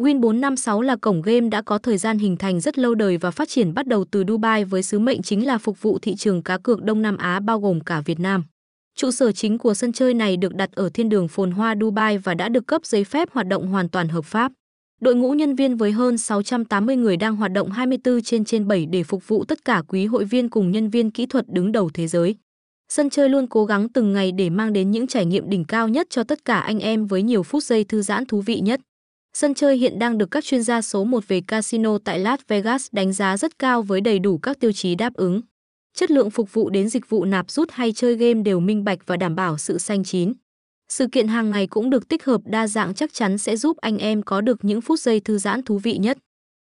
Win 456 là cổng game đã có thời gian hình thành rất lâu đời và phát triển bắt đầu từ Dubai với sứ mệnh chính là phục vụ thị trường cá cược Đông Nam Á bao gồm cả Việt Nam. Trụ sở chính của sân chơi này được đặt ở thiên đường phồn hoa, Dubai và đã được cấp giấy phép hoạt động hoàn toàn hợp pháp. Đội ngũ nhân viên với hơn 680 người đang hoạt động 24 trên trên 7 để phục vụ tất cả quý hội viên cùng nhân viên kỹ thuật đứng đầu thế giới. Sân chơi luôn cố gắng từng ngày để mang đến những trải nghiệm đỉnh cao nhất cho tất cả anh em với nhiều phút giây thư giãn thú vị nhất. Sân chơi hiện đang được các chuyên gia số 1 về casino tại Las Vegas đánh giá rất cao với đầy đủ các tiêu chí đáp ứng. Chất lượng phục vụ đến dịch vụ nạp rút hay chơi game đều minh bạch và đảm bảo sự xanh chín. Sự kiện hàng ngày cũng được tích hợp, đa dạng chắc chắn sẽ giúp anh em có được những phút giây thư giãn thú vị nhất.